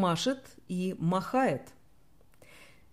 машет и махает.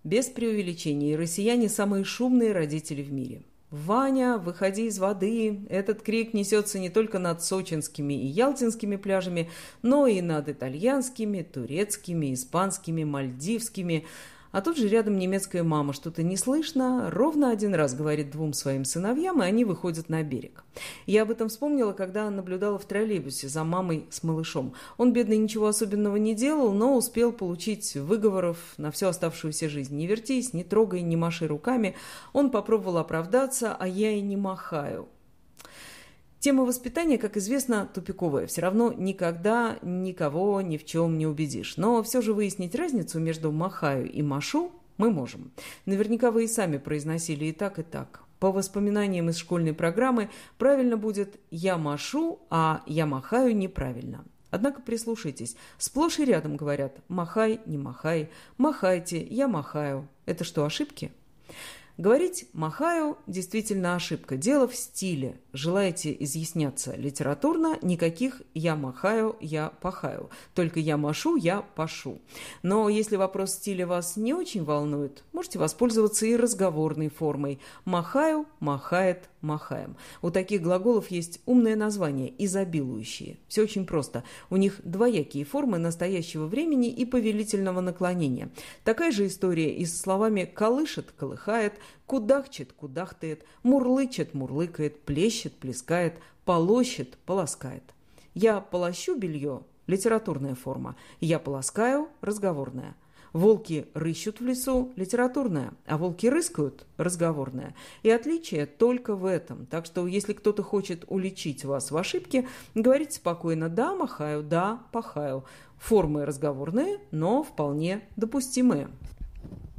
Без преувеличений, россияне самые шумные родители в мире. «Ваня, выходи из воды!» Этот крик несется не только над сочинскими и ялтинскими пляжами, но и над итальянскими, турецкими, испанскими, мальдивскими, а тут же рядом немецкая мама, что-то не слышно, ровно один раз говорит двум своим сыновьям, и они выходят на берег. Я об этом вспомнила, когда наблюдала в троллейбусе за мамой с малышом. Он, бедный, ничего особенного не делал, но успел получить выговоров на всю оставшуюся жизнь. Не вертись, не трогай, не маши руками. Он попробовал оправдаться, а я и не махаю. Тема воспитания, как известно, тупиковая. Все равно никогда никого ни в чем не убедишь. Но все же выяснить разницу между «махаю» и «машу» мы можем. Наверняка вы и сами произносили и так, и так. По воспоминаниям из школьной программы правильно будет «я машу», а «я махаю» неправильно. Однако прислушайтесь. Сплошь и рядом говорят «махай, не махай», «махайте», «я махаю». Это что, ошибки? Говорить «махаю» действительно ошибка. Дело в стиле. Желаете изъясняться литературно, никаких «я махаю», «я пахаю». Только «я машу», «я пашу». Но если вопрос стиля вас не очень волнует, можете воспользоваться и разговорной формой «махаю», «махает», «махаем». У таких глаголов есть умное название – изобилующие. Все очень просто. У них двоякие формы настоящего времени и повелительного наклонения. Такая же история и со словами «колышет», «колыхает», Кудахчет, кудахтает, мурлычет, мурлыкает, плещет, плескает, полощет, полоскает. Я полощу белье – литературная форма. Я полоскаю – разговорная. Волки рыщут в лесу – литературная, а волки рыскают – разговорная. И отличие только в этом. Так что, если кто-то хочет уличить вас в ошибке, говорите спокойно «да, махаю», «да, пахаю». Формы разговорные, но вполне допустимые.